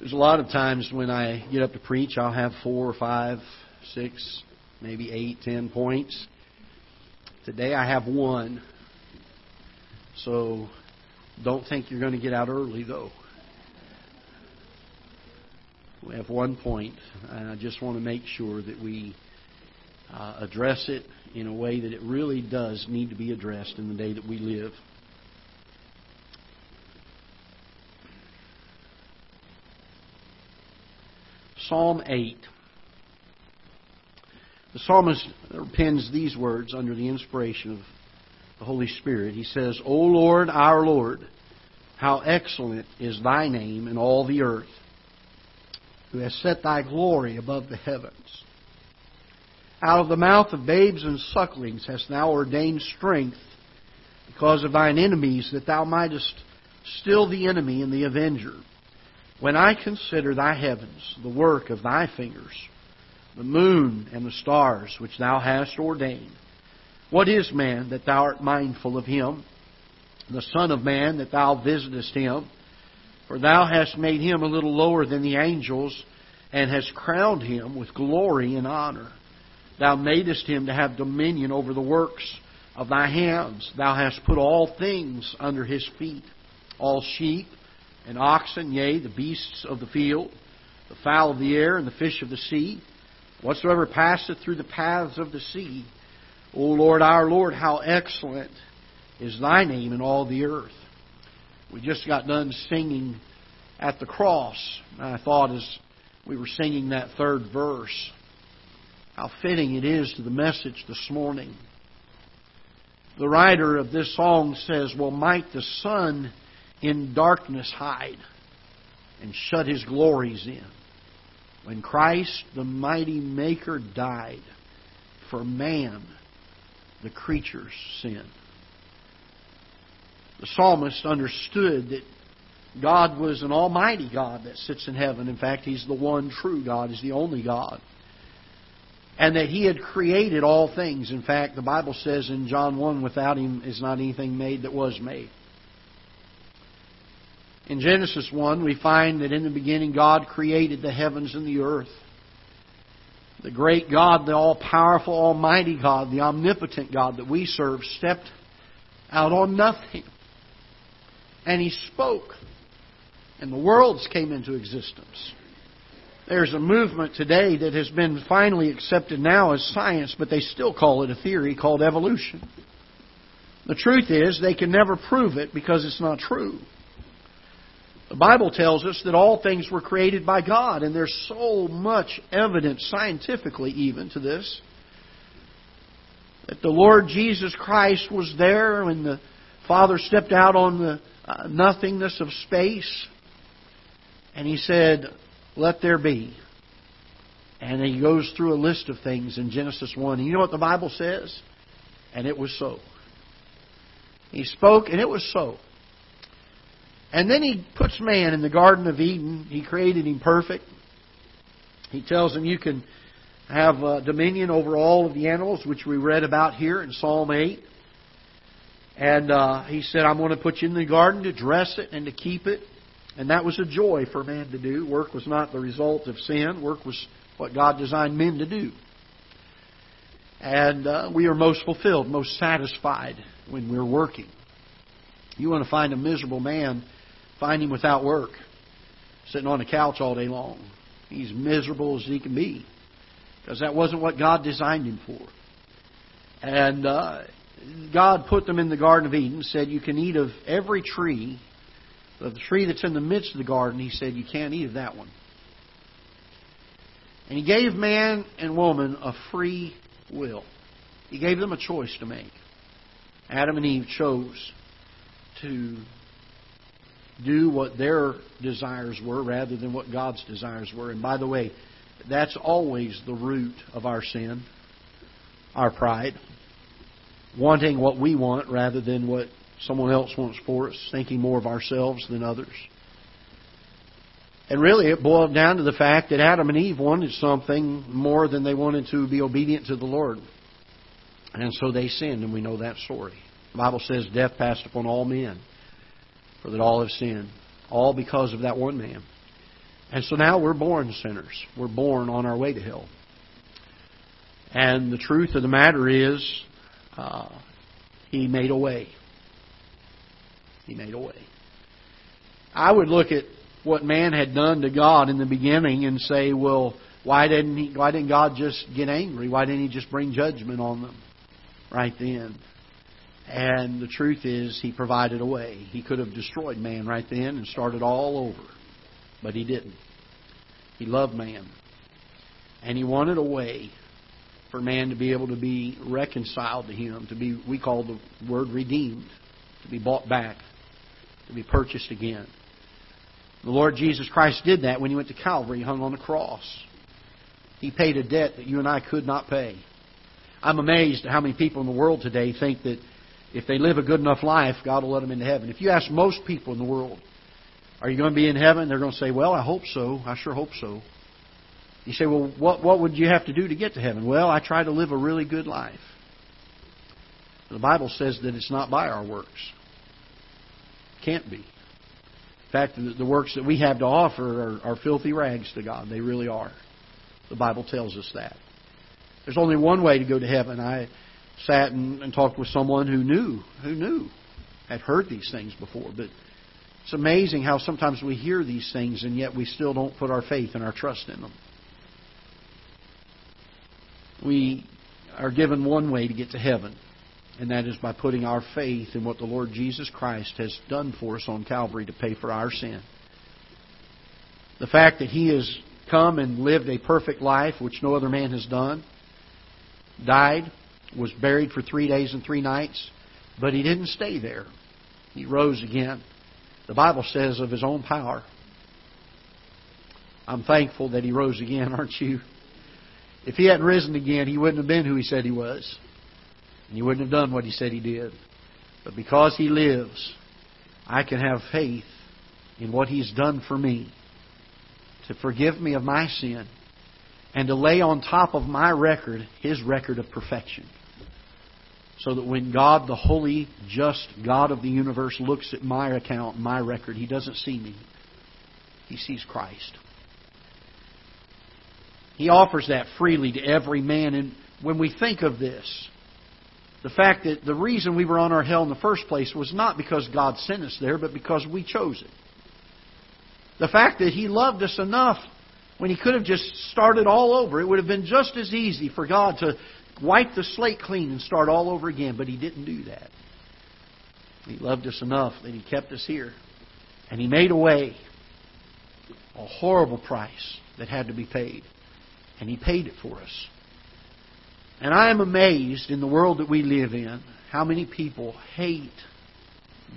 There's a lot of times when I get up to preach, I'll have four or five, six, maybe eight, ten points. Today I have one. So don't think you're going to get out early, though. We have one point, and I just want to make sure that we uh, address it in a way that it really does need to be addressed in the day that we live. Psalm 8. The psalmist pens these words under the inspiration of the Holy Spirit. He says, O Lord, our Lord, how excellent is thy name in all the earth, who has set thy glory above the heavens. Out of the mouth of babes and sucklings hast thou ordained strength because of thine enemies, that thou mightest still the enemy and the avenger. When I consider thy heavens, the work of thy fingers, the moon and the stars which thou hast ordained, what is man that thou art mindful of him? The Son of Man that thou visitest him? For thou hast made him a little lower than the angels, and hast crowned him with glory and honor. Thou madest him to have dominion over the works of thy hands. Thou hast put all things under his feet, all sheep and oxen, yea, the beasts of the field, the fowl of the air, and the fish of the sea, whatsoever passeth through the paths of the sea. O Lord, our Lord, how excellent is thy name in all the earth. We just got done singing at the cross. And I thought as we were singing that third verse, how fitting it is to the message this morning. The writer of this song says, Well, might the sun in darkness hide and shut his glories in. When Christ, the mighty Maker, died for man, the creature's sin. The psalmist understood that God was an almighty God that sits in heaven. In fact, He's the one true God, He's the only God. And that He had created all things. In fact, the Bible says in John 1, without Him is not anything made that was made. In Genesis 1, we find that in the beginning God created the heavens and the earth. The great God, the all powerful, almighty God, the omnipotent God that we serve, stepped out on nothing. And He spoke. And the worlds came into existence. There's a movement today that has been finally accepted now as science, but they still call it a theory called evolution. The truth is, they can never prove it because it's not true. The Bible tells us that all things were created by God, and there's so much evidence, scientifically even, to this. That the Lord Jesus Christ was there when the Father stepped out on the uh, nothingness of space, and He said, Let there be. And He goes through a list of things in Genesis 1. And you know what the Bible says? And it was so. He spoke, and it was so. And then he puts man in the Garden of Eden. He created him perfect. He tells him you can have uh, dominion over all of the animals, which we read about here in Psalm 8. And uh, he said, I'm going to put you in the garden to dress it and to keep it. And that was a joy for man to do. Work was not the result of sin. Work was what God designed men to do. And uh, we are most fulfilled, most satisfied when we're working. You want to find a miserable man Find him without work, sitting on a couch all day long. He's miserable as he can be because that wasn't what God designed him for. And uh, God put them in the Garden of Eden, said, You can eat of every tree. But the tree that's in the midst of the garden, He said, You can't eat of that one. And He gave man and woman a free will. He gave them a choice to make. Adam and Eve chose to do what their desires were rather than what God's desires were. And by the way, that's always the root of our sin, our pride. Wanting what we want rather than what someone else wants for us, thinking more of ourselves than others. And really, it boiled down to the fact that Adam and Eve wanted something more than they wanted to be obedient to the Lord. And so they sinned, and we know that story. The Bible says death passed upon all men for that all have sinned. All because of that one man. And so now we're born sinners. We're born on our way to hell. And the truth of the matter is, uh, He made a way. He made a way. I would look at what man had done to God in the beginning and say, well, why didn't he, why didn't God just get angry? Why didn't he just bring judgment on them right then? And the truth is, he provided a way. He could have destroyed man right then and started all over. But he didn't. He loved man. And he wanted a way for man to be able to be reconciled to him, to be, we call the word redeemed, to be bought back, to be purchased again. The Lord Jesus Christ did that when he went to Calvary, he hung on the cross. He paid a debt that you and I could not pay. I'm amazed at how many people in the world today think that if they live a good enough life, God will let them into heaven. If you ask most people in the world, are you going to be in heaven? They're going to say, well, I hope so. I sure hope so. You say, well, what, what would you have to do to get to heaven? Well, I try to live a really good life. The Bible says that it's not by our works. Can't be. In fact, the, works that we have to offer are, are filthy rags to God. They really are. The Bible tells us that. There's only one way to go to heaven. I sat and, and talked with someone who knew, who knew, had heard these things before, but it's amazing how sometimes we hear these things and yet we still don't put our faith and our trust in them. We are given one way to get to heaven, and that is by putting our faith in what the Lord Jesus Christ has done for us on Calvary to pay for our sin. The fact that He has come and lived a perfect life, which no other man has done, died, was buried for three days and three nights, but He didn't stay there. He rose again the Bible says of his own power. I'm thankful that he rose again, aren't you? If he hadn't risen again, he wouldn't have been who he said he was. And he wouldn't have done what he said he did. But because he lives, I can have faith in what he's done for me to forgive me of my sin and to lay on top of my record his record of perfection. So that when God, the holy, just God of the universe, looks at my account, my record, He doesn't see me. He sees Christ. He offers that freely to every man. And when we think of this, the fact that the reason we were on our hell in the first place was not because God sent us there, but because we chose it. The fact that He loved us enough when He could have just started all over, it would have been just as easy for God to wipe the slate clean and start all over again, but He didn't do that. He loved us enough that He kept us here. And He made a way, a horrible price that had to be paid. And He paid it for us. And I am amazed in the world that we live in how many people hate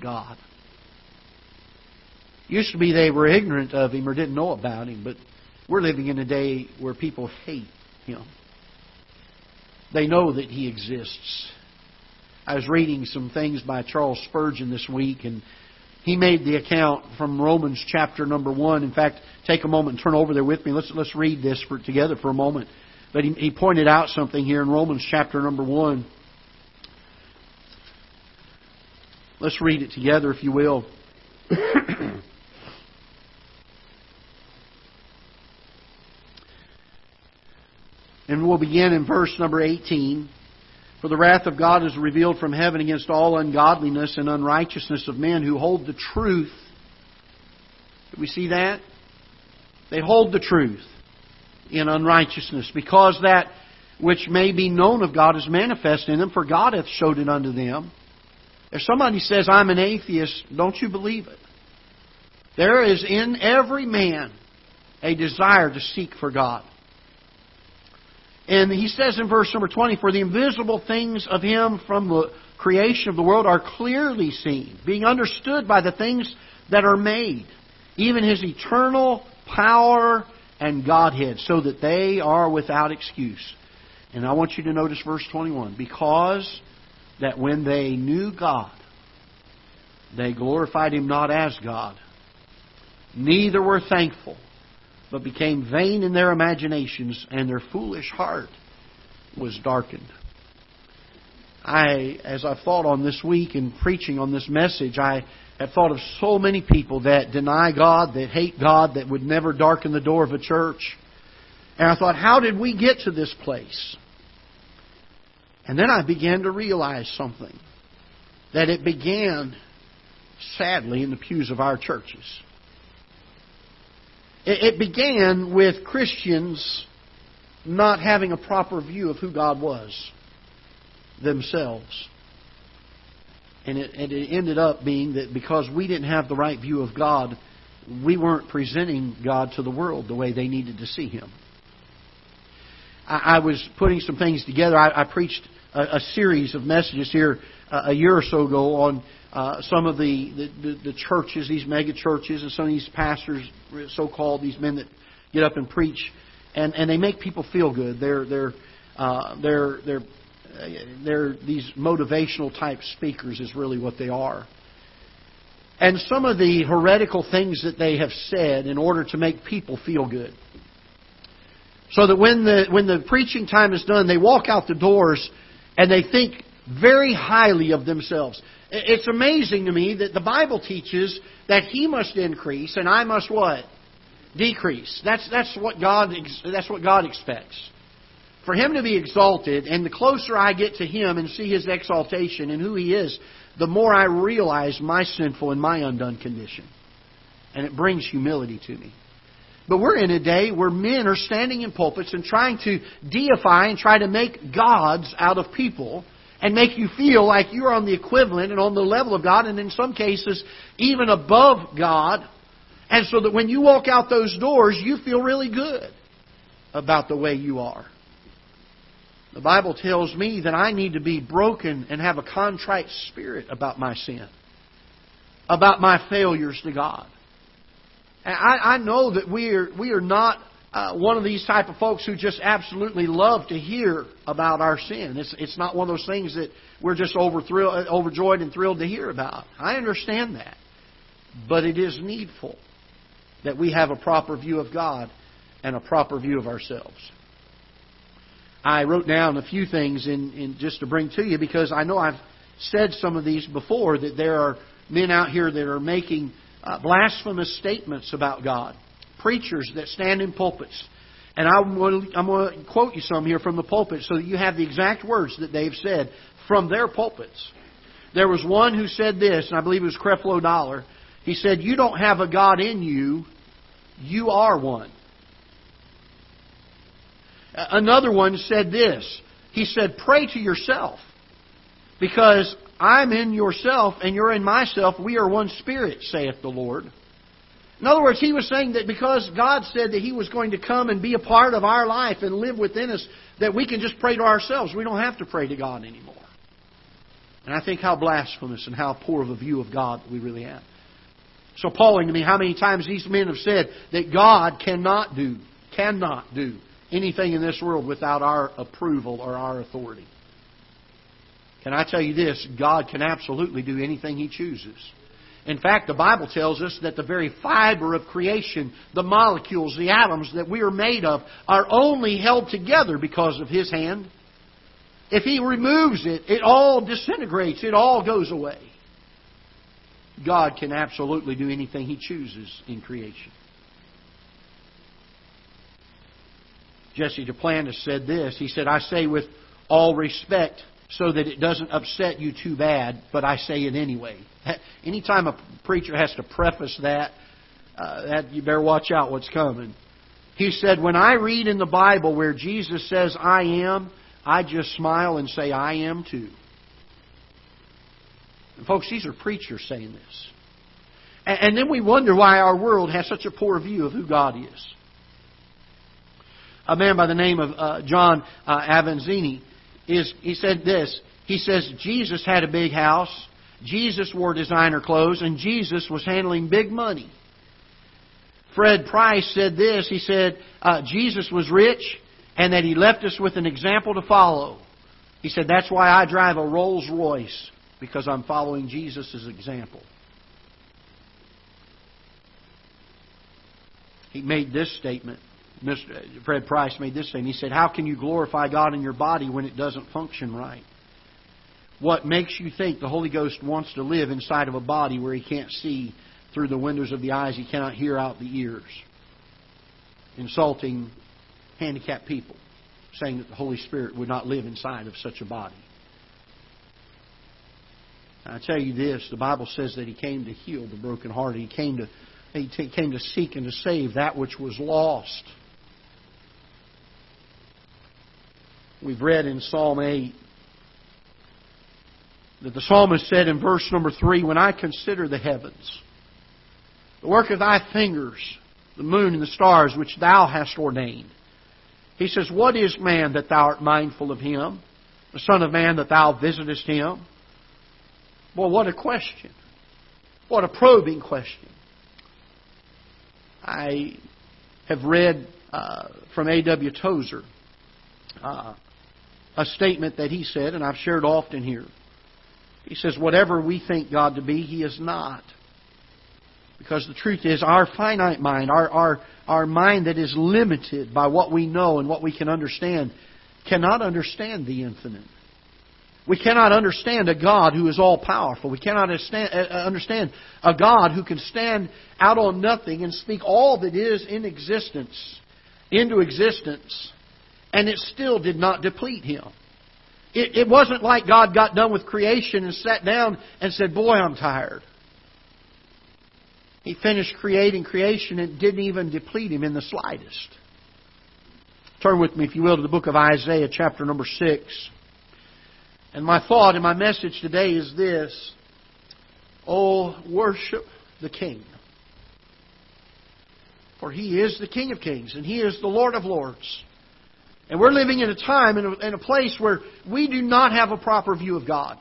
God. Used to be they were ignorant of Him or didn't know about Him, but we're living in a day where people hate Him. They know that He exists. I was reading some things by Charles Spurgeon this week, and he made the account from Romans chapter number one. In fact, take a moment and turn over there with me. Let's let's read this for, together for a moment. But he, he pointed out something here in Romans chapter number one. Let's read it together, if you will. We'll begin in verse number 18. For the wrath of God is revealed from heaven against all ungodliness and unrighteousness of men who hold the truth. Do we see that? They hold the truth in unrighteousness, because that which may be known of God is manifest in them, for God hath showed it unto them. If somebody says, I'm an atheist, don't you believe it? There is in every man a desire to seek for God. And he says in verse number 20, For the invisible things of him from the creation of the world are clearly seen, being understood by the things that are made, even his eternal power and Godhead, so that they are without excuse. And I want you to notice verse 21. Because that when they knew God, they glorified him not as God, neither were thankful but became vain in their imaginations, and their foolish heart was darkened. I, as I've thought on this week and preaching on this message, I have thought of so many people that deny God, that hate God, that would never darken the door of a church. And I thought, how did we get to this place? And then I began to realize something. That it began, sadly, in the pews of our churches. It began with Christians not having a proper view of who God was themselves. And it, and it ended up being that because we didn't have the right view of God, we weren't presenting God to the world the way they needed to see Him. I, I was putting some things together. I, I preached a, a, series of messages here uh, a year or so ago on uh, some of the, the, the, churches, these mega churches, and some of these pastors, so called, these men that get up and preach, and, and they make people feel good. They're, they're, uh, they're, they're they're these motivational type speakers is really what they are. And some of the heretical things that they have said in order to make people feel good. So that when the when the preaching time is done, they walk out the doors and they think very highly of themselves. It's amazing to me that the Bible teaches that he must increase and I must what? Decrease. That's that's what God that's what God expects for Him to be exalted, and the closer I get to Him and see His exaltation and who He is, the more I realize my sinful and my undone condition. And it brings humility to me. But we're in a day where men are standing in pulpits and trying to deify and try to make gods out of people and make you feel like you're on the equivalent and on the level of God, and in some cases, even above God. And so that when you walk out those doors, you feel really good about the way you are. The Bible tells me that I need to be broken and have a contrite spirit about my sin, about my failures to God. And I, I know that we are, we are not uh, one of these type of folks who just absolutely love to hear about our sin. It's, it's not one of those things that we're just over overjoyed and thrilled to hear about. I understand that. But it is needful that we have a proper view of God and a proper view of ourselves. I wrote down a few things in, in just to bring to you because I know I've said some of these before that there are men out here that are making uh, blasphemous statements about God, preachers that stand in pulpits. And I'm going, to, I'm going to quote you some here from the pulpit so that you have the exact words that they've said from their pulpits. There was one who said this, and I believe it was Creflo Dollar. He said, You don't have a God in you, you are one. Another one said this. He said, Pray to yourself. Because I'm in yourself and you're in myself. We are one spirit, saith the Lord. In other words, he was saying that because God said that he was going to come and be a part of our life and live within us, that we can just pray to ourselves. We don't have to pray to God anymore. And I think how blasphemous and how poor of a view of God we really have. So appalling to me how many times these men have said that God cannot do, cannot do anything in this world without our approval or our authority. Can I tell you this? God can absolutely do anything He chooses. In fact, the Bible tells us that the very fiber of creation, the molecules, the atoms that we are made of, are only held together because of His hand. If He removes it, it all disintegrates, it all goes away. God can absolutely do anything He chooses in creation. Jesse Duplantis said this. He said, I say with all respect so that it doesn't upset you too bad, but I say it anyway. Anytime a preacher has to preface that, uh, that you better watch out what's coming. He said, When I read in the Bible where Jesus says, I am, I just smile and say, I am too. And folks, these are preachers saying this. And, then we wonder why our world has such a poor view of who God is a man by the name of uh, John uh, Avanzini, is he said this. He says Jesus had a big house, Jesus wore designer clothes, and Jesus was handling big money. Fred Price said this. He said uh, Jesus was rich and that he left us with an example to follow. He said that's why I drive a Rolls Royce because I'm following Jesus' example. He made this statement. Mr. Uh, Fred Price made this statement. He said, How can you glorify God in your body when it doesn't function right? What makes you think the Holy Ghost wants to live inside of a body where he can't see through the windows of the eyes, he cannot hear out the ears? Insulting handicapped people, saying that the Holy Spirit would not live inside of such a body. I tell you this, the Bible says that he came to heal the brokenhearted. He came to he came to seek and to save that which was lost. We've read in Psalm 8 that the psalmist said in verse number 3 When I consider the heavens, the work of thy fingers, the moon and the stars which thou hast ordained, he says, What is man that thou art mindful of him? The Son of Man that thou visitest him? Well, what a question. What a probing question. I have read uh, from A.W. Tozer uh, a statement that he said, and I've shared often here. He says, Whatever we think God to be, He is not. Because the truth is, our finite mind, our, our, our mind that is limited by what we know and what we can understand, cannot understand the infinite. We cannot understand a God who is all powerful. We cannot uh, understand a God who can stand out on nothing and speak all that is in existence into existence, and it still did not deplete him. It, it wasn't like God got done with creation and sat down and said, Boy, I'm tired. He finished creating creation and didn't even deplete him in the slightest. Turn with me, if you will, to the book of Isaiah, chapter number 6. And my thought and my message today is this Oh, worship the King. For He is the King of Kings and He is the Lord of Lords. And we're living in a time, and a, in a place where we do not have a proper view of God.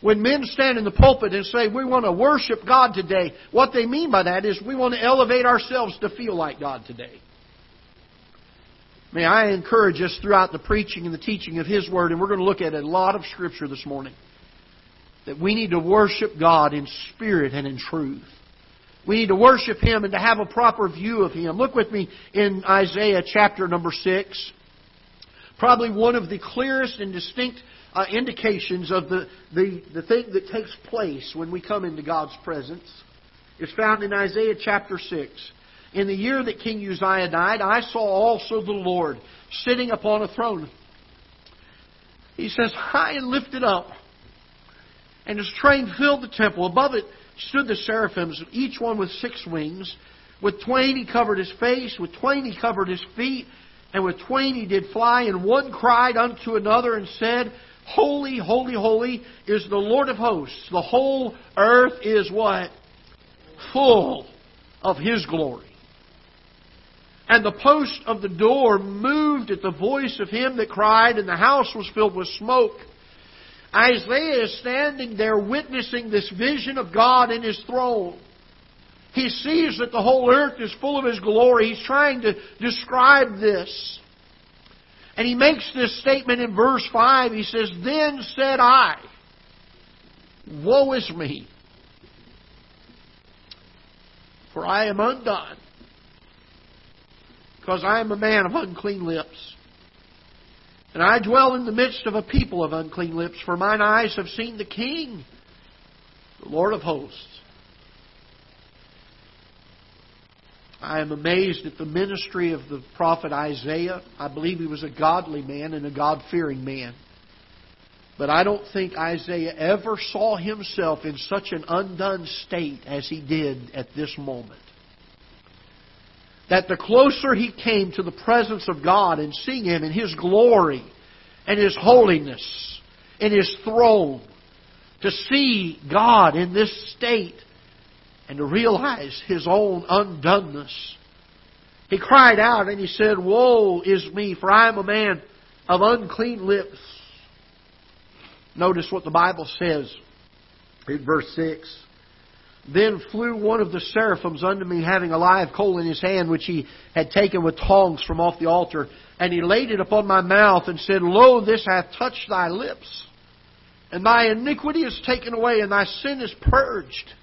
When men stand in the pulpit and say, we want to worship God today, what they mean by that is we want to elevate ourselves to feel like God today. May I encourage us throughout the preaching and the teaching of His Word, and we're going to look at a lot of Scripture this morning, that we need to worship God in spirit and in truth. We need to worship Him and to have a proper view of Him. Look with me in Isaiah chapter number 6. Probably one of the clearest and distinct uh, indications of the, the, the thing that takes place when we come into God's presence is found in Isaiah chapter 6. In the year that King Uzziah died, I saw also the Lord sitting upon a throne. He says, high and lifted up, and his train filled the temple. Above it stood the seraphims, each one with six wings. With twain he covered his face, with twain he covered his feet, and with twain he did fly, and one cried unto another and said, Holy, holy, holy is the Lord of hosts. The whole earth is what? Full of his glory. And the post of the door moved at the voice of him that cried, and the house was filled with smoke. Isaiah is standing there witnessing this vision of God in his throne. He sees that the whole earth is full of his glory. He's trying to describe this. And he makes this statement in verse 5. He says, Then said I, Woe is me, for I am undone because I am a man of unclean lips. And I dwell in the midst of a people of unclean lips, for mine eyes have seen the King, the Lord of hosts. I am amazed at the ministry of the prophet Isaiah. I believe he was a godly man and a God fearing man. But I don't think Isaiah ever saw himself in such an undone state as he did at this moment that the closer he came to the presence of God and seeing Him in His glory and His holiness in His throne, to see God in this state and to realize His own undoneness, he cried out and he said, Woe is me, for I am a man of unclean lips. Notice what the Bible says in verse 6. Then flew one of the seraphims unto me, having a live coal in his hand, which he had taken with tongs from off the altar. And he laid it upon my mouth, and said, Lo, this hath touched thy lips. And thy iniquity is taken away, and thy sin is purged.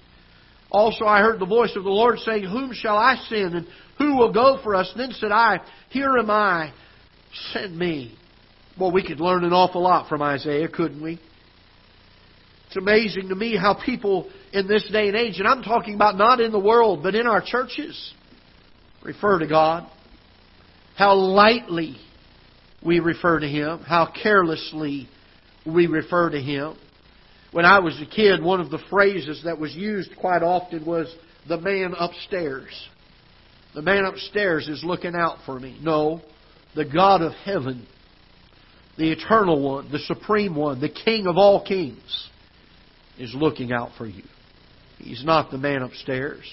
Also I heard the voice of the Lord saying, Whom shall I send, and who will go for us? And then said I, Here am I, send me. Well, we could learn an awful lot from Isaiah, couldn't we? It's amazing to me how people in this day and age, and I'm talking about not in the world, but in our churches, refer to God. How lightly we refer to Him, how carelessly we refer to Him. When I was a kid, one of the phrases that was used quite often was the man upstairs. The man upstairs is looking out for me. No, the God of heaven, the eternal one, the supreme one, the King of all kings, is looking out for you. He's not the man upstairs.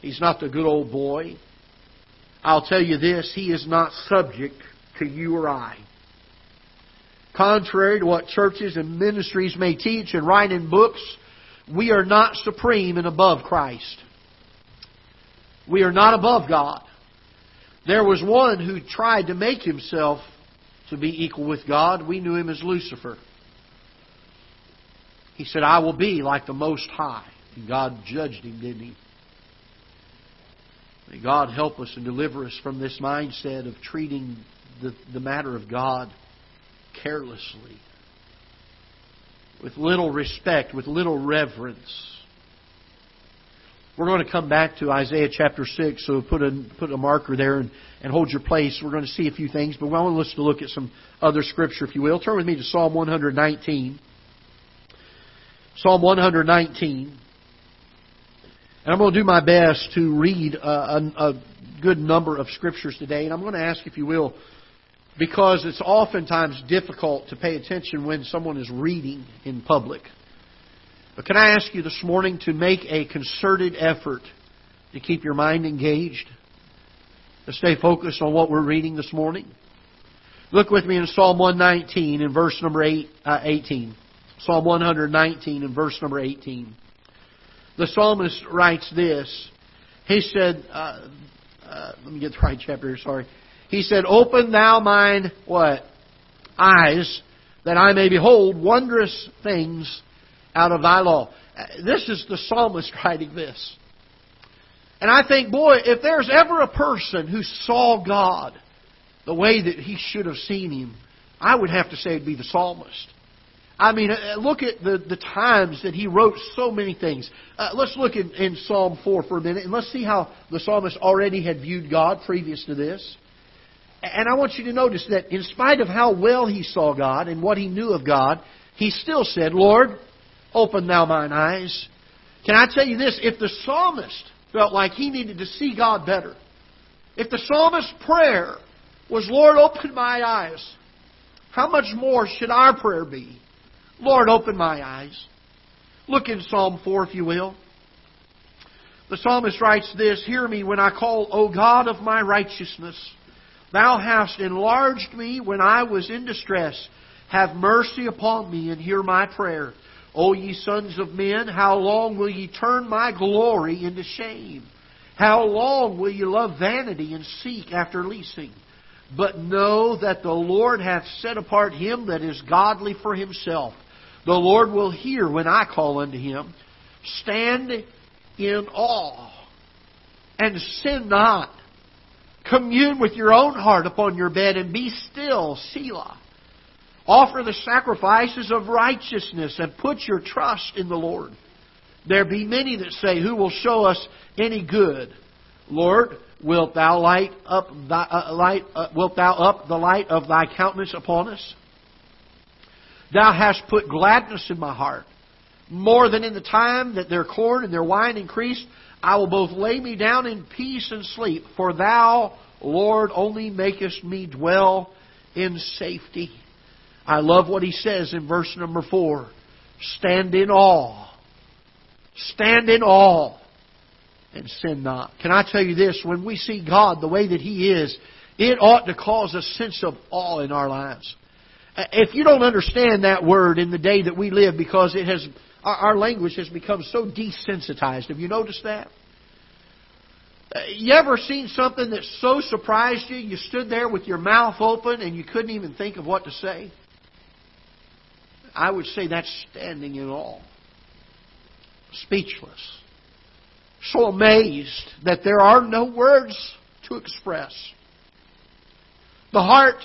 He's not the good old boy. I'll tell you this, he is not subject to you or I. Contrary to what churches and ministries may teach and write in books, we are not supreme and above Christ. We are not above God. There was one who tried to make himself to be equal with God. We knew him as Lucifer. He said, I will be like the Most High. And God judged him, didn't he? May God help us and deliver us from this mindset of treating the, the matter of God carelessly, with little respect, with little reverence. We're going to come back to Isaiah chapter 6, so put a, put a marker there and, and hold your place. We're going to see a few things, but I want us to look at some other scripture, if you will. Turn with me to Psalm 119. Psalm 119. And I'm going to do my best to read a, a, a good number of scriptures today. And I'm going to ask, if you will, because it's oftentimes difficult to pay attention when someone is reading in public. But can I ask you this morning to make a concerted effort to keep your mind engaged, to stay focused on what we're reading this morning? Look with me in Psalm 119 in verse number eight, uh, 18. Psalm 119 in verse number 18. The psalmist writes this. He said, uh, uh, let me get the right chapter here, sorry. He said, Open thou mine what? Eyes, that I may behold wondrous things out of thy law. This is the psalmist writing this. And I think, boy, if there's ever a person who saw God the way that he should have seen him, I would have to say it'd be the psalmist. I mean, uh, look at the, the times that he wrote so many things. Uh, let's look in, in Psalm 4 for a minute, and let's see how the psalmist already had viewed God previous to this. And I want you to notice that in spite of how well he saw God and what he knew of God, he still said, Lord, open thou mine eyes. Can I tell you this? If the psalmist felt like he needed to see God better, if the psalmist's prayer was, Lord, open my eyes, how much more should our prayer be? Lord, open my eyes. Look in Psalm 4, if you will. The psalmist writes this Hear me when I call, O God of my righteousness. Thou hast enlarged me when I was in distress. Have mercy upon me and hear my prayer. O ye sons of men, how long will ye turn my glory into shame? How long will ye love vanity and seek after leasing? But know that the Lord hath set apart him that is godly for himself. The Lord will hear when I call unto him. Stand in awe and sin not. Commune with your own heart upon your bed and be still, Selah. Offer the sacrifices of righteousness and put your trust in the Lord. There be many that say, Who will show us any good? Lord, wilt thou light up thy, uh, light, uh, wilt thou up the light of thy countenance upon us? Thou hast put gladness in my heart, more than in the time that their corn and their wine increased. I will both lay me down in peace and sleep, for thou, Lord, only makest me dwell in safety. I love what he says in verse number four. Stand in awe. Stand in awe and sin not. Can I tell you this? When we see God the way that He is, it ought to cause a sense of awe in our lives. If you don't understand that word in the day that we live, because it has our, language has become so desensitized. Have you noticed that? Uh, you ever seen something that so surprised you, you stood there with your mouth open and you couldn't even think of what to say? I would say that's standing in awe. Speechless. So amazed that there are no words to express. The heart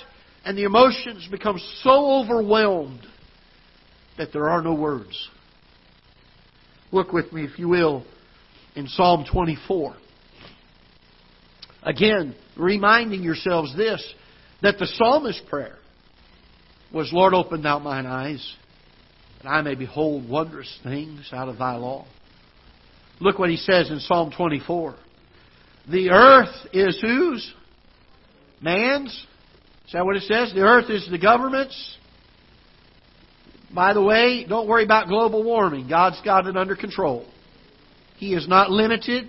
and the emotions become so overwhelmed that there are no words. Look with me, if you will, in Psalm 24. Again, reminding yourselves this that the psalmist's prayer was, Lord, open thou mine eyes, that I may behold wondrous things out of thy law. Look what he says in Psalm 24. The earth is whose? Man's. Is that what it says? The earth is the government's. By the way, don't worry about global warming. God's got it under control. He is not limited.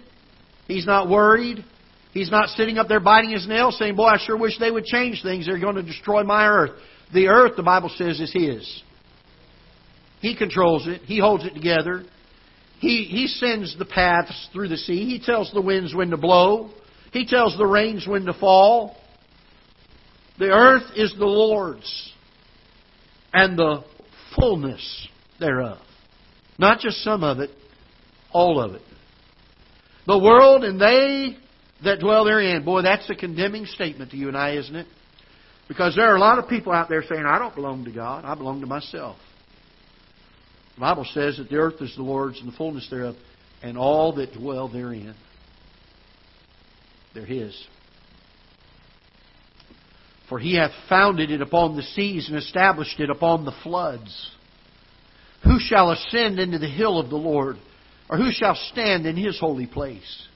He's not worried. He's not sitting up there biting his nails saying, Boy, I sure wish they would change things. They're going to destroy my earth. The earth, the Bible says, is His. He controls it. He holds it together. He, he sends the paths through the sea. He tells the winds when to blow. He tells the rains when to fall. The earth is the Lord's and the fullness thereof. Not just some of it, all of it. The world and they that dwell therein. Boy, that's a condemning statement to you and I, isn't it? Because there are a lot of people out there saying, I don't belong to God, I belong to myself. The Bible says that the earth is the Lord's and the fullness thereof, and all that dwell therein. They're His. For He hath founded it upon the seas and established it upon the floods. Who shall ascend into the hill of the Lord? Or who shall stand in His holy place?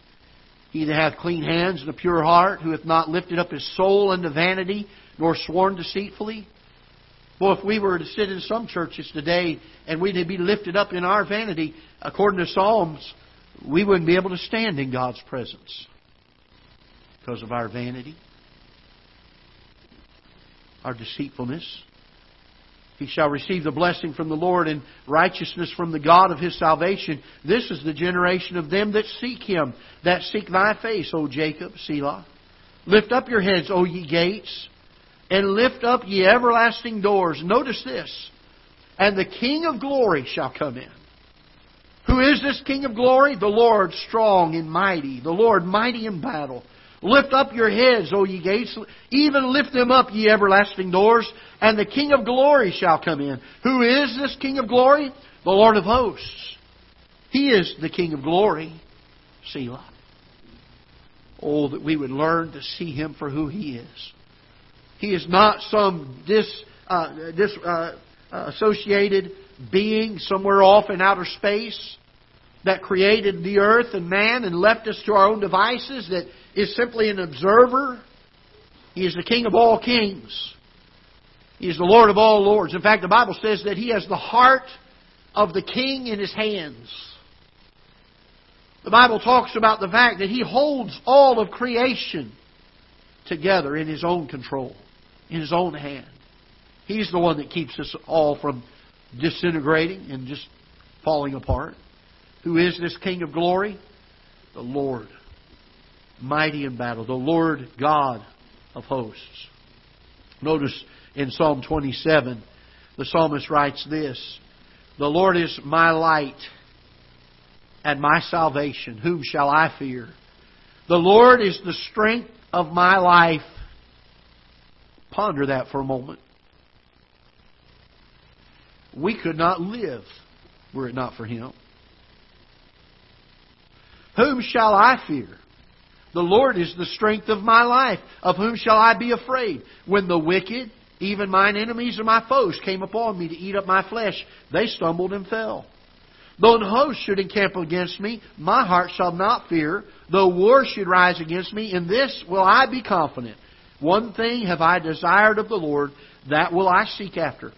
He that hath clean hands and a pure heart, who hath not lifted up his soul unto vanity, nor sworn deceitfully. Well, if we were to sit in some churches today and we'd be lifted up in our vanity, according to Psalms, we wouldn't be able to stand in God's presence because of our vanity, our deceitfulness. He shall receive the blessing from the Lord and righteousness from the God of his salvation. This is the generation of them that seek him, that seek thy face, O Jacob, Selah. Lift up your heads, O ye gates, and lift up ye everlasting doors. Notice this. And the King of glory shall come in. Who is this King of glory? The Lord strong and mighty, the Lord mighty in battle. Lift up your heads, O ye gates, even lift them up, ye everlasting doors, and the King of glory shall come in. Who is this King of glory? The Lord of hosts. He is the King of glory. Selah. Oh, that we would learn to see Him for who He is. He is not some dis, uh, dis, uh, associated being somewhere off in outer space that created the earth and man and left us to our own devices, that is simply an observer. He is the King of all kings. He is the Lord of all lords. In fact, the Bible says that He has the heart of the king in His hands. The Bible talks about the fact that He holds all of creation together in His own control, in His own hand. He's the one that keeps us all from disintegrating and just falling apart. Who is this King of glory? The Lord, mighty in battle, the Lord God of hosts. Notice in Psalm 27, the psalmist writes this The Lord is my light and my salvation. Whom shall I fear? The Lord is the strength of my life. Ponder that for a moment. We could not live were it not for Him. Whom shall I fear? The Lord is the strength of my life. Of whom shall I be afraid? When the wicked, even mine enemies and my foes, came upon me to eat up my flesh, they stumbled and fell. Though an host should encamp against me, my heart shall not fear. Though war should rise against me, in this will I be confident. One thing have I desired of the Lord, that will I seek after.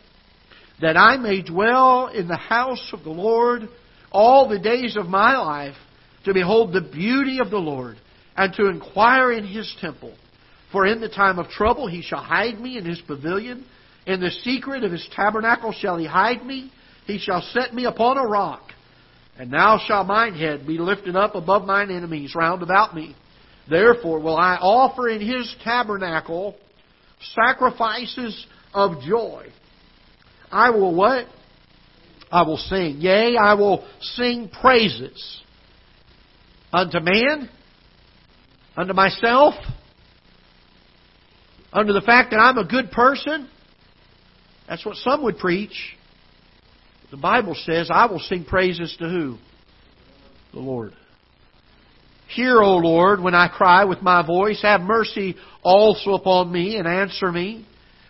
That I may dwell in the house of the Lord all the days of my life, to behold the beauty of the Lord, and to inquire in his temple. For in the time of trouble he shall hide me in his pavilion. In the secret of his tabernacle shall he hide me. He shall set me upon a rock. And now shall mine head be lifted up above mine enemies round about me. Therefore will I offer in his tabernacle sacrifices of joy. I will what? I will sing. Yea, I will sing praises unto man, unto myself, unto the fact that I'm a good person. That's what some would preach. The Bible says, I will sing praises to who? the Lord. Hear, O Lord, when I cry with my voice. Have mercy also upon me, and answer me.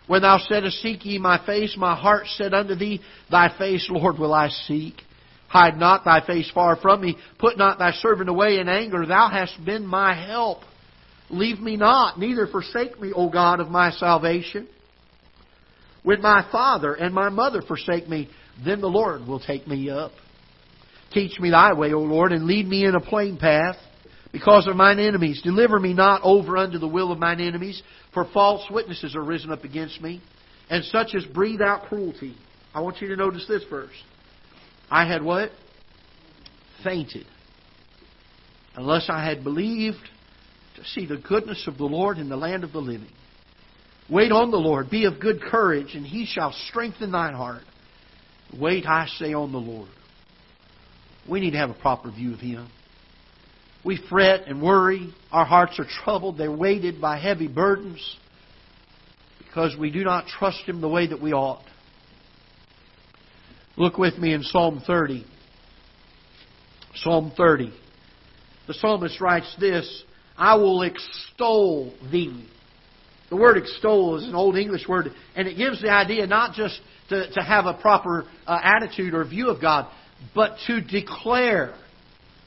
When thou saidst, Seek ye my face, my heart said unto thee, Thy face, Lord, will I seek. Hide not thy face far from me. Put not thy servant away in anger. Thou hast been my help. Leave me not, neither forsake me, O God of my salvation. When my father and my mother forsake me, then the Lord will take me up. Teach me thy way, O Lord, and lead me in a plain path because of mine enemies. Deliver me not over unto the will of mine enemies, for false witnesses are risen up against me, and such as breathe out cruelty. I want you to notice this first. I had what? Fainted. Unless I had believed to see the goodness of the Lord in the land of the living. Wait on the Lord. Be of good courage, and he shall strengthen thine heart. Wait, I say, on the Lord. We need to have a proper view of him. We fret and worry. Our hearts are troubled. They're weighted by heavy burdens because we do not trust him the way that we ought. Look with me in Psalm 30. Psalm 30. The psalmist writes this I will extol thee. The word extol is an old English word, and it gives the idea not just to, to have a proper uh, attitude or view of God, but to declare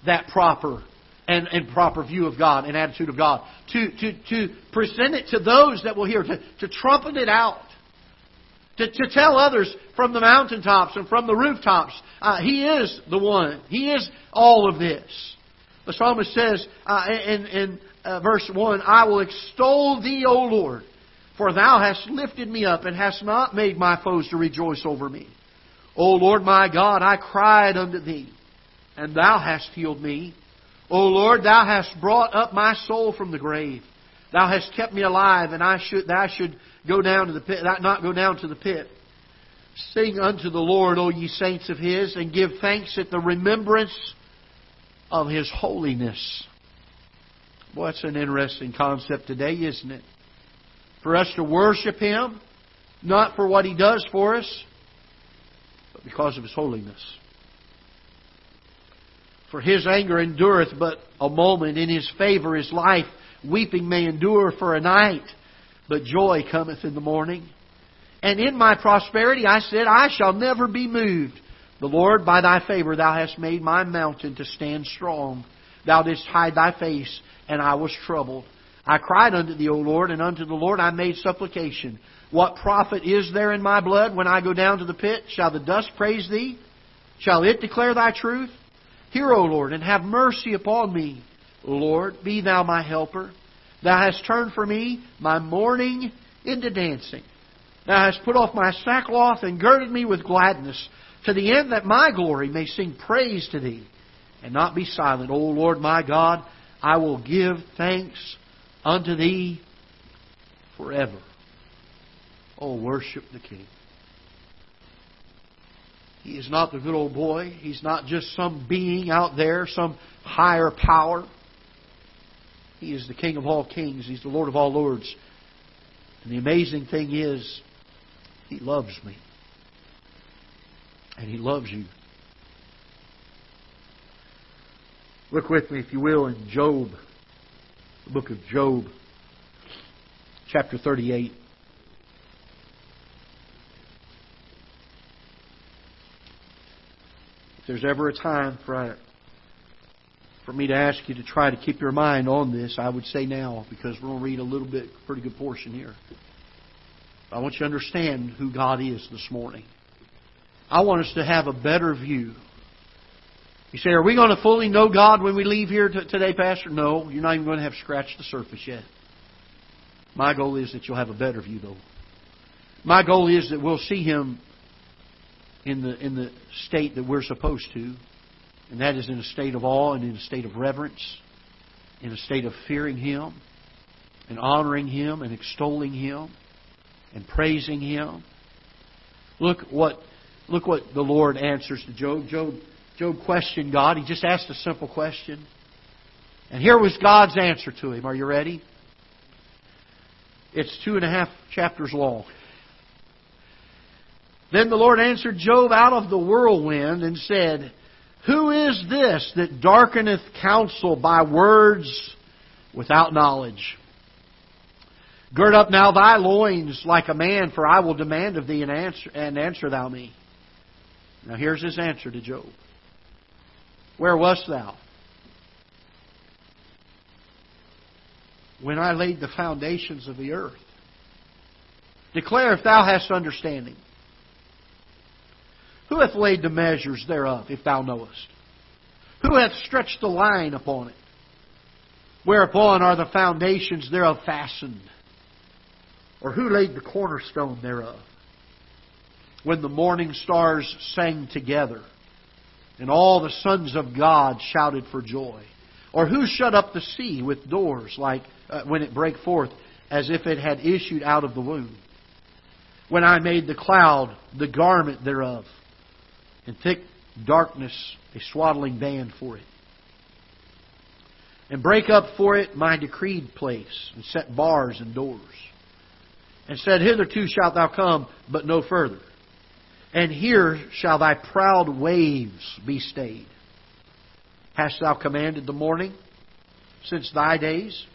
that proper and, and proper view of God and attitude of God. To, to, to present it to those that will hear, to, to trumpet it out. To, to tell others from the mountaintops and from the rooftops, uh, He is the one. He is all of this. The psalmist says uh, in, in uh, verse 1 I will extol thee, O Lord, for thou hast lifted me up and hast not made my foes to rejoice over me. O Lord my God, I cried unto thee, and thou hast healed me. O Lord, thou hast brought up my soul from the grave. Thou hast kept me alive, and I should, thou should go down to the pit, not go down to the pit. Sing unto the Lord, O ye saints of His, and give thanks at the remembrance of His holiness. Boy, that's an interesting concept today, isn't it? For us to worship Him, not for what He does for us, but because of His holiness. For His anger endureth but a moment, in His favor is life. Weeping may endure for a night, but joy cometh in the morning. And in my prosperity I said, I shall never be moved. The Lord, by thy favor, thou hast made my mountain to stand strong. Thou didst hide thy face, and I was troubled. I cried unto thee, O Lord, and unto the Lord I made supplication. What profit is there in my blood when I go down to the pit? Shall the dust praise thee? Shall it declare thy truth? Hear, O Lord, and have mercy upon me. Lord, be thou my helper. Thou hast turned for me my mourning into dancing. Thou hast put off my sackcloth and girded me with gladness, to the end that my glory may sing praise to thee, and not be silent. O Lord my God, I will give thanks unto thee forever. Oh, worship the King. He is not the good old boy. He's not just some being out there, some higher power. He is the King of all kings. He's the Lord of all lords. And the amazing thing is, He loves me. And He loves you. Look with me, if you will, in Job, the book of Job, chapter 38. If there's ever a time for, for me to ask you to try to keep your mind on this, I would say now, because we're going to read a little bit, pretty good portion here. I want you to understand who God is this morning. I want us to have a better view. You say, are we going to fully know God when we leave here today, Pastor? No, you're not even going to have scratched the surface yet. My goal is that you'll have a better view, though. My goal is that we'll see Him in the, in the state that we're supposed to, and that is in a state of awe and in a state of reverence, in a state of fearing Him, and honoring Him, and extolling Him, and praising Him. Look what, look what the Lord answers to Job. Job. Job questioned God. He just asked a simple question. And here was God's answer to him. Are you ready? It's two and a half chapters long. Then the Lord answered Job out of the whirlwind and said, Who is this that darkeneth counsel by words without knowledge? Gird up now thy loins like a man, for I will demand of thee and answer, and answer thou me. Now here's his answer to Job. Where wast thou? When I laid the foundations of the earth. Declare if thou hast understanding. Who hath laid the measures thereof, if thou knowest? Who hath stretched the line upon it? Whereupon are the foundations thereof fastened? Or who laid the cornerstone thereof? When the morning stars sang together, and all the sons of God shouted for joy. Or who shut up the sea with doors, like uh, when it brake forth, as if it had issued out of the womb? When I made the cloud the garment thereof, and thick darkness a swaddling band for it. And break up for it my decreed place, and set bars and doors and said, Hitherto shalt thou come, but no further. And here shall thy proud waves be stayed. Hast thou commanded the morning since thy days?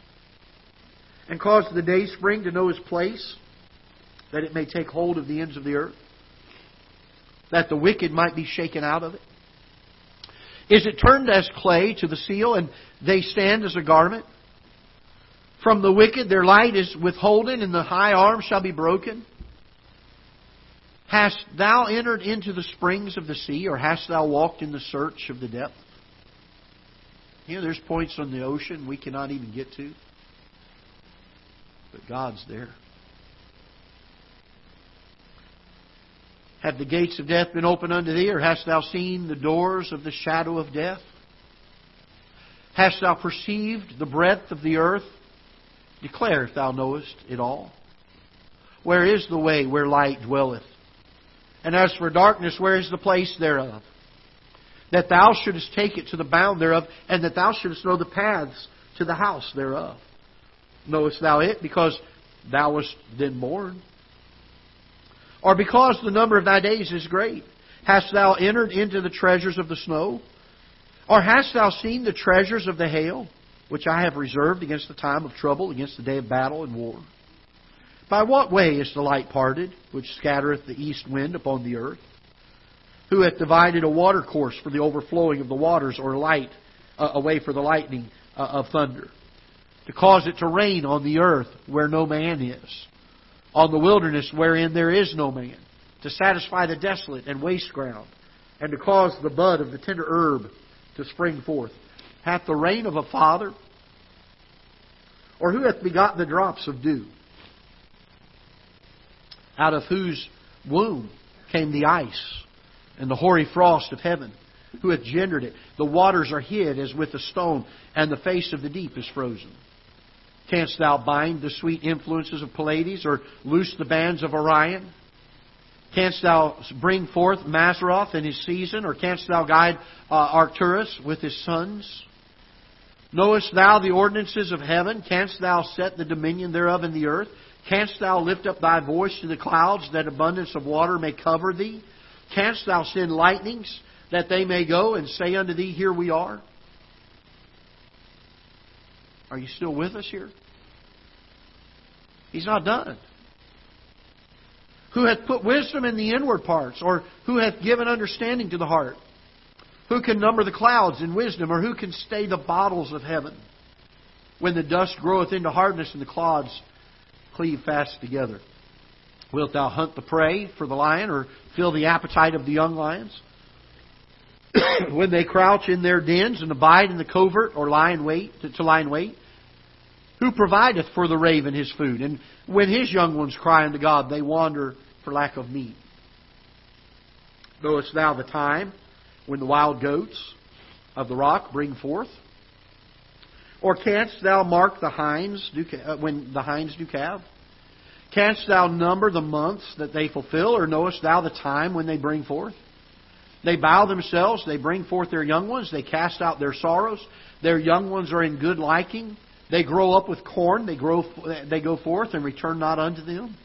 And caused the day spring to know his place, that it may take hold of the ends of the earth? That the wicked might be shaken out of it? Is it turned as clay to the seal, and they stand as a garment? From the wicked their light is withholden, and the high arm shall be broken. Hast thou entered into the springs of the sea, or hast thou walked in the search of the depth? You know, there's points on the ocean we cannot even get to. But God's there. Have the gates of death been opened unto thee, or hast thou seen the doors of the shadow of death? Hast thou perceived the breadth of the earth? Declare if thou knowest it all. Where is the way where light dwelleth? And as for darkness, where is the place thereof? That thou shouldest take it to the bound thereof, and that thou shouldest know the paths to the house thereof. Knowest thou it because thou wast then born? Or because the number of thy days is great? Hast thou entered into the treasures of the snow? Or hast thou seen the treasures of the hail? which I have reserved against the time of trouble, against the day of battle and war. By what way is the light parted, which scattereth the east wind upon the earth? Who hath divided a water course for the overflowing of the waters, or light uh, way for the lightning uh, of thunder? To cause it to rain on the earth where no man is, on the wilderness wherein there is no man, to satisfy the desolate and waste ground, and to cause the bud of the tender herb to spring forth hath the rain of a father? Or who hath begotten the drops of dew? Out of whose womb came the ice and the hoary frost of heaven? Who hath gendered it? The waters are hid as with a stone, and the face of the deep is frozen. Canst thou bind the sweet influences of Pleiades, or loose the bands of Orion? Canst thou bring forth Mazzaroth in his season, or canst thou guide uh, Arcturus with his sons? Knowest thou the ordinances of heaven? Canst thou set the dominion thereof in the earth? Canst thou lift up thy voice to the clouds, that abundance of water may cover thee? Canst thou send lightnings, that they may go and say unto thee, Here we are? Are you still with us here? He's not done. Who hath put wisdom in the inward parts, or who hath given understanding to the heart? Who can number the clouds in wisdom, or who can stay the bottles of heaven? When the dust groweth into hardness and the clods cleave fast together. Wilt thou hunt the prey for the lion, or fill the appetite of the young lions? when they crouch in their dens and abide in the covert, or lie in wait to, to lie in wait? Who provideth for the raven his food? And when his young ones cry unto God, they wander for lack of meat. Knowest thou the time when the wild goats of the rock bring forth? Or canst thou mark the hinds do, uh, when the hinds do calve? Canst thou number the months that they fulfill, or knowest thou the time when they bring forth? They bow themselves, they bring forth their young ones, they cast out their sorrows. Their young ones are in good liking. They grow up with corn, they grow they go forth and return not unto them.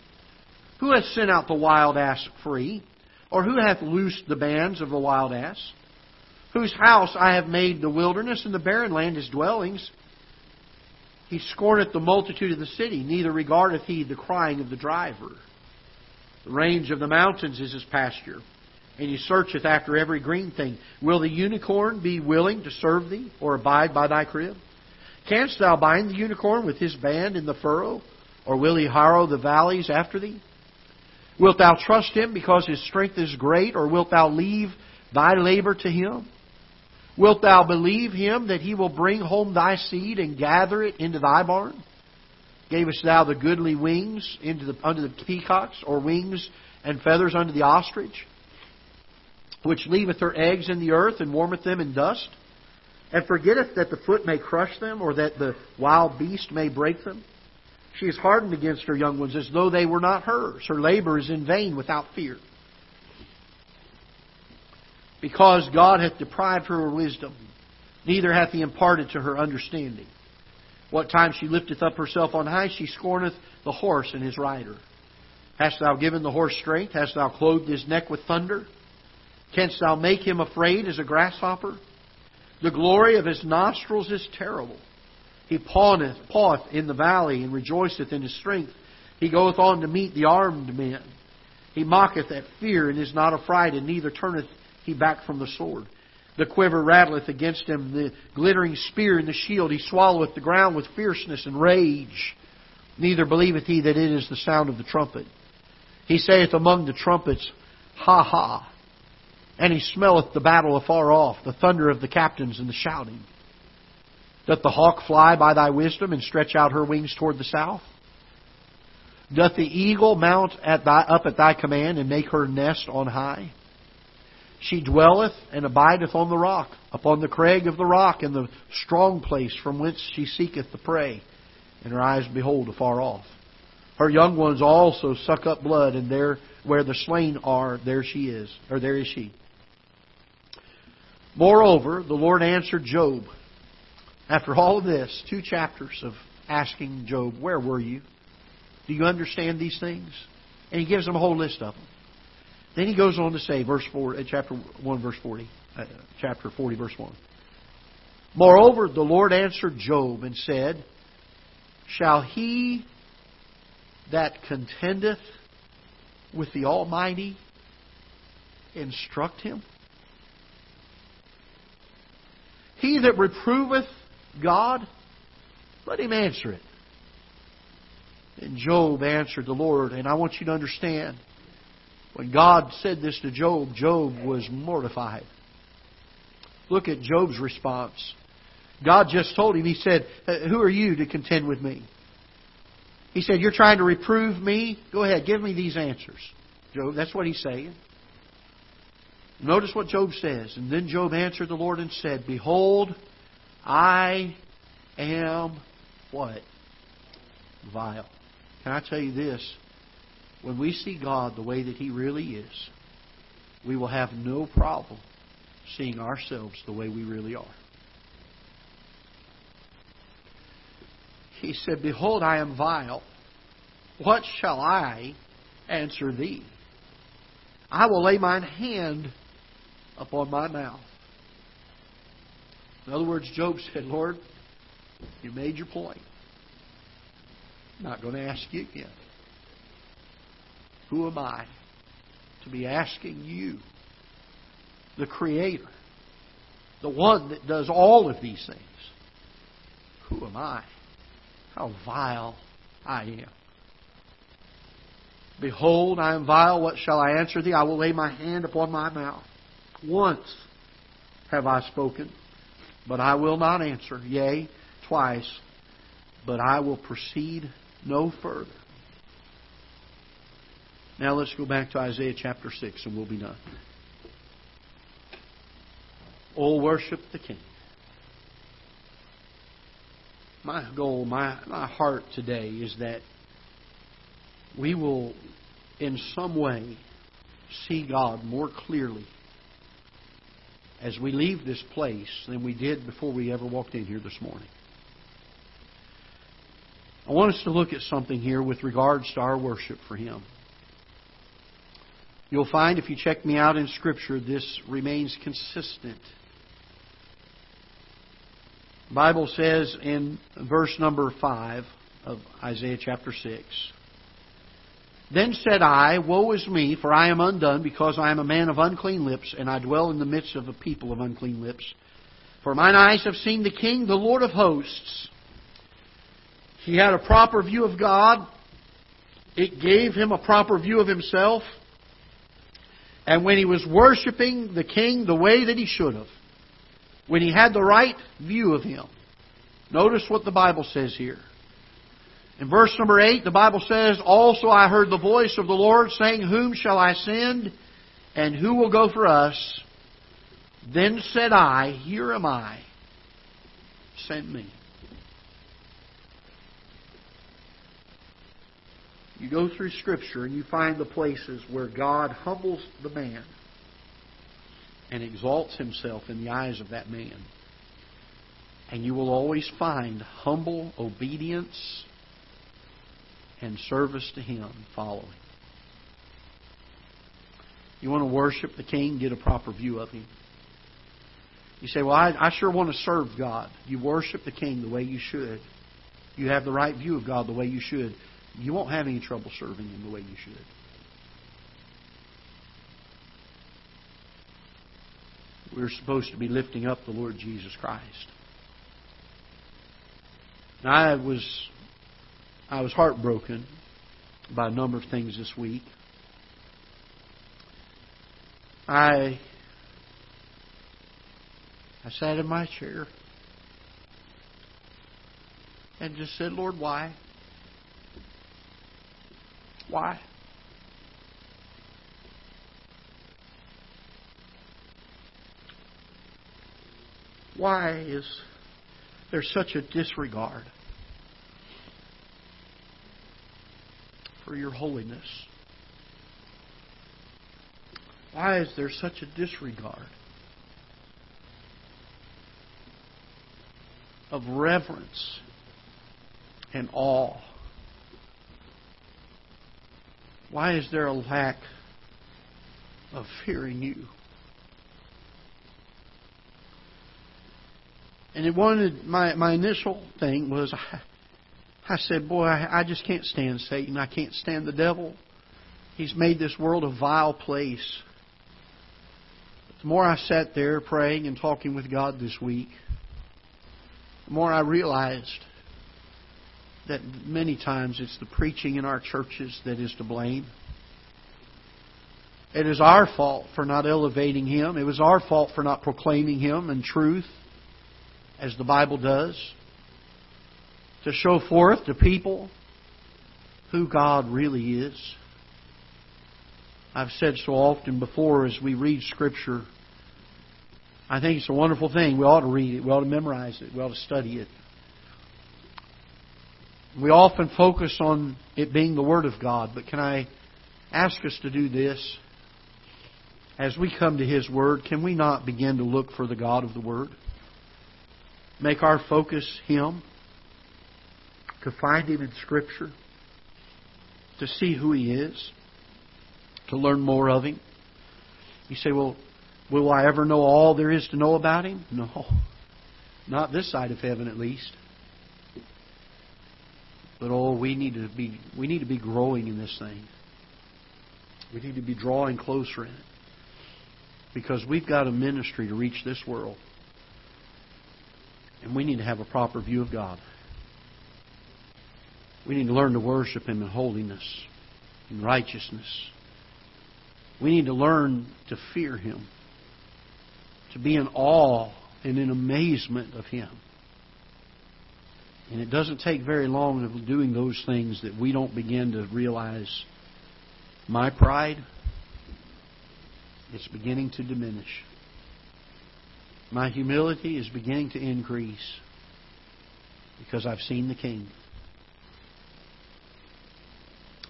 Who hath sent out the wild ass free? Or who hath loosed the bands of the wild ass? whose house I have made the wilderness, and the barren land his dwellings. He scorneth the multitude of the city, neither regardeth he the crying of the driver. The range of the mountains is his pasture, and he searcheth after every green thing. Will the unicorn be willing to serve thee, or abide by thy crib? Canst thou bind the unicorn with his band in the furrow, or will he harrow the valleys after thee? Wilt thou trust him because his strength is great, or wilt thou leave thy labor to him? Wilt thou believe him that he will bring home thy seed and gather it into thy barn? Gavest thou the goodly wings into the, unto the peacocks, or wings and feathers unto the ostrich, which leaveth her eggs in the earth and warmeth them in dust? And forgetteth that the foot may crush them, or that the wild beast may break them? She is hardened against her young ones as though they were not hers. Her labor is in vain without fear. Because God hath deprived her of wisdom, neither hath he imparted to her understanding. What time she lifteth up herself on high, she scorneth the horse and his rider. Hast thou given the horse strength? Hast thou clothed his neck with thunder? Canst thou make him afraid as a grasshopper? The glory of his nostrils is terrible. He pawneth, paweth in the valley and rejoiceth in his strength. He goeth on to meet the armed men. He mocketh at fear and is not affrighted, neither turneth he back from the sword. The quiver rattleth against him, the glittering spear and the shield. He swalloweth the ground with fierceness and rage. Neither believeth he that it is the sound of the trumpet. He saith among the trumpets, Ha ha! And he smelleth the battle afar off, the thunder of the captains and the shouting. Doth the hawk fly by thy wisdom and stretch out her wings toward the south? Doth the eagle mount at thy, up at thy command and make her nest on high? She dwelleth and abideth on the rock, upon the crag of the rock, in the strong place from whence she seeketh the prey, and her eyes behold afar off. Her young ones also suck up blood, and there where the slain are, there she is, or there is she. Moreover, the Lord answered Job. After all of this, two chapters of asking Job, Where were you? Do you understand these things? And he gives them a whole list of them. Then he goes on to say, verse four, uh, chapter 1, verse 40, uh, chapter 40, verse 1. Moreover, the Lord answered Job and said, Shall he that contendeth with the Almighty instruct him? He that reproveth God, let him answer it. And Job answered the Lord, and I want you to understand when God said this to Job, Job was mortified. Look at Job's response. God just told him, He said, uh, Who are you to contend with me? He said, You're trying to reprove me? Go ahead, give me these answers. Job, that's what he's saying. Notice what Job says. And then Job answered the Lord and said, Behold, I am what? Vile. Can I tell you this? When we see God the way that He really is, we will have no problem seeing ourselves the way we really are. He said, Behold, I am vile. What shall I answer thee? I will lay mine hand upon my mouth. In other words, Job said, Lord, you made your point. I'm not going to ask you again. Who am I to be asking you, the Creator, the one that does all of these things? Who am I? How vile I am. Behold, I am vile. What shall I answer thee? I will lay my hand upon my mouth. Once have I spoken, but I will not answer. Yea, twice, but I will proceed no further. Now let's go back to Isaiah chapter 6 and we'll be done. Oh, worship the King. My goal, my, my heart today is that we will, in some way, see God more clearly as we leave this place than we did before we ever walked in here this morning. I want us to look at something here with regards to our worship for Him. You'll find if you check me out in Scripture, this remains consistent The Bible says in verse number 5 of Isaiah chapter 6 Then said I, Woe is me, for I am undone, because I am a man of unclean lips, and I dwell in the midst of a people of unclean lips. For mine eyes have seen the King, the Lord of hosts. He had a proper view of God. It gave him a proper view of himself. And when he was worshiping the King the way that he should have, when he had the right view of him, notice what the Bible says here. In verse number 8, the Bible says, Also I heard the voice of the Lord saying, Whom shall I send, and who will go for us? Then said I, Here am I. Send me. You go through Scripture and you find the places where God humbles the man and exalts himself in the eyes of that man. And you will always find humble obedience and service to Him following. You want to worship the King? Get a proper view of Him. You say, Well, I, I sure want to serve God. You worship the King the way you should. You have the right view of God the way you should. You won't have any trouble serving Him the way you should. We're supposed to be lifting up the Lord Jesus Christ. Now, I was I was heartbroken by a number of things this week. I I sat in my chair and just said, Lord, why? Why? Why is there such a disregard for your holiness? Why is there such a disregard of reverence and awe? Why is there a lack of fearing you? And it wanted my my initial thing was I, said, boy, I, I just can't stand Satan. I can't stand the devil. He's made this world a vile place. But the more I sat there praying and talking with God this week, the more I realized that many times it's the preaching in our churches that is to blame. It is our fault for not elevating Him. It was our fault for not proclaiming Him in truth as the Bible does, to show forth to people who God really is. I've said so often before as we read Scripture, I think it's a wonderful thing. We ought to read it, we ought to memorize it, we ought to study it. We often focus on it being the Word of God, but can I ask us to do this? As we come to His Word, can we not begin to look for the God of the Word? Make our focus Him. To find Him in Scripture. To see who He is. To learn more of Him. You say, well, will I ever know all there is to know about Him? No. Not this side of heaven, at least. But oh, we need to be we need to be growing in this thing. We need to be drawing closer in it. Because we've got a ministry to reach this world. And we need to have a proper view of God. We need to learn to worship Him in holiness, in righteousness. We need to learn to fear Him, to be in awe and in amazement of Him. And it doesn't take very long of doing those things that we don't begin to realize my pride, it's beginning to diminish. My humility is beginning to increase because I've seen the King.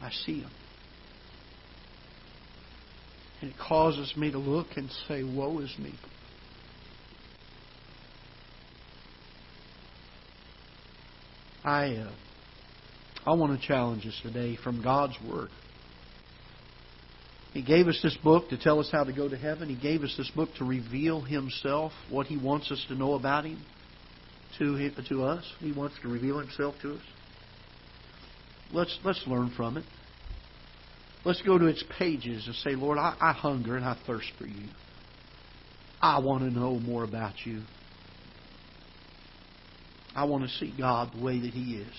I see him. And it causes me to look and say, Woe is me. I, uh, I want to challenge us today from God's Word. He gave us this book to tell us how to go to heaven. He gave us this book to reveal Himself, what He wants us to know about Him, to to us. He wants to reveal Himself to us. Let's let's learn from it. Let's go to its pages and say, Lord, I, I hunger and I thirst for you. I want to know more about you. I want to see God the way that He is.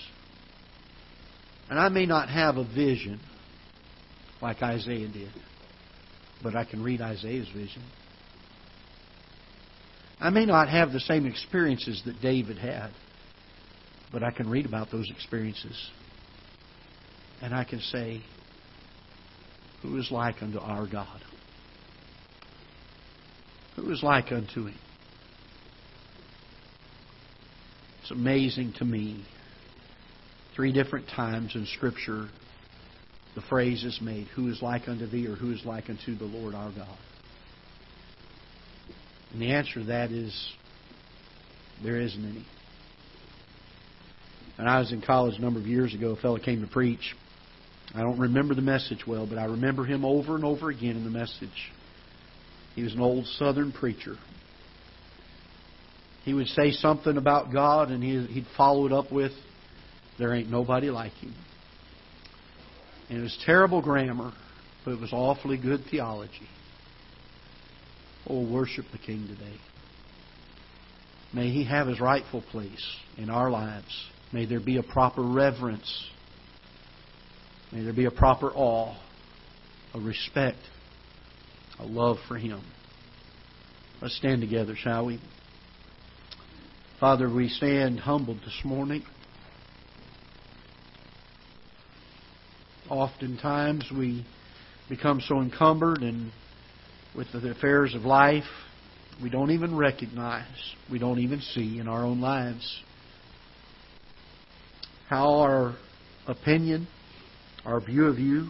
And I may not have a vision like Isaiah did, but I can read Isaiah's vision. I may not have the same experiences that David had, but I can read about those experiences. And I can say, Who is like unto our God? Who is like unto Him? It's amazing to me. Three different times in Scripture, the phrase is made, Who is like unto thee, or who is like unto the Lord our God? And the answer to that is there isn't any. When I was in college a number of years ago, a fellow came to preach. I don't remember the message well, but I remember him over and over again in the message. He was an old southern preacher. He would say something about God, and he'd follow it up with, There ain't nobody like him. And it was terrible grammar, but it was awfully good theology. Oh, worship the King today. May He have His rightful place in our lives. May there be a proper reverence. May there be a proper awe, a respect, a love for Him. Let's stand together, shall we? Father, we stand humbled this morning. Oftentimes we become so encumbered and with the affairs of life we don't even recognize, we don't even see in our own lives. How our opinion, our view of you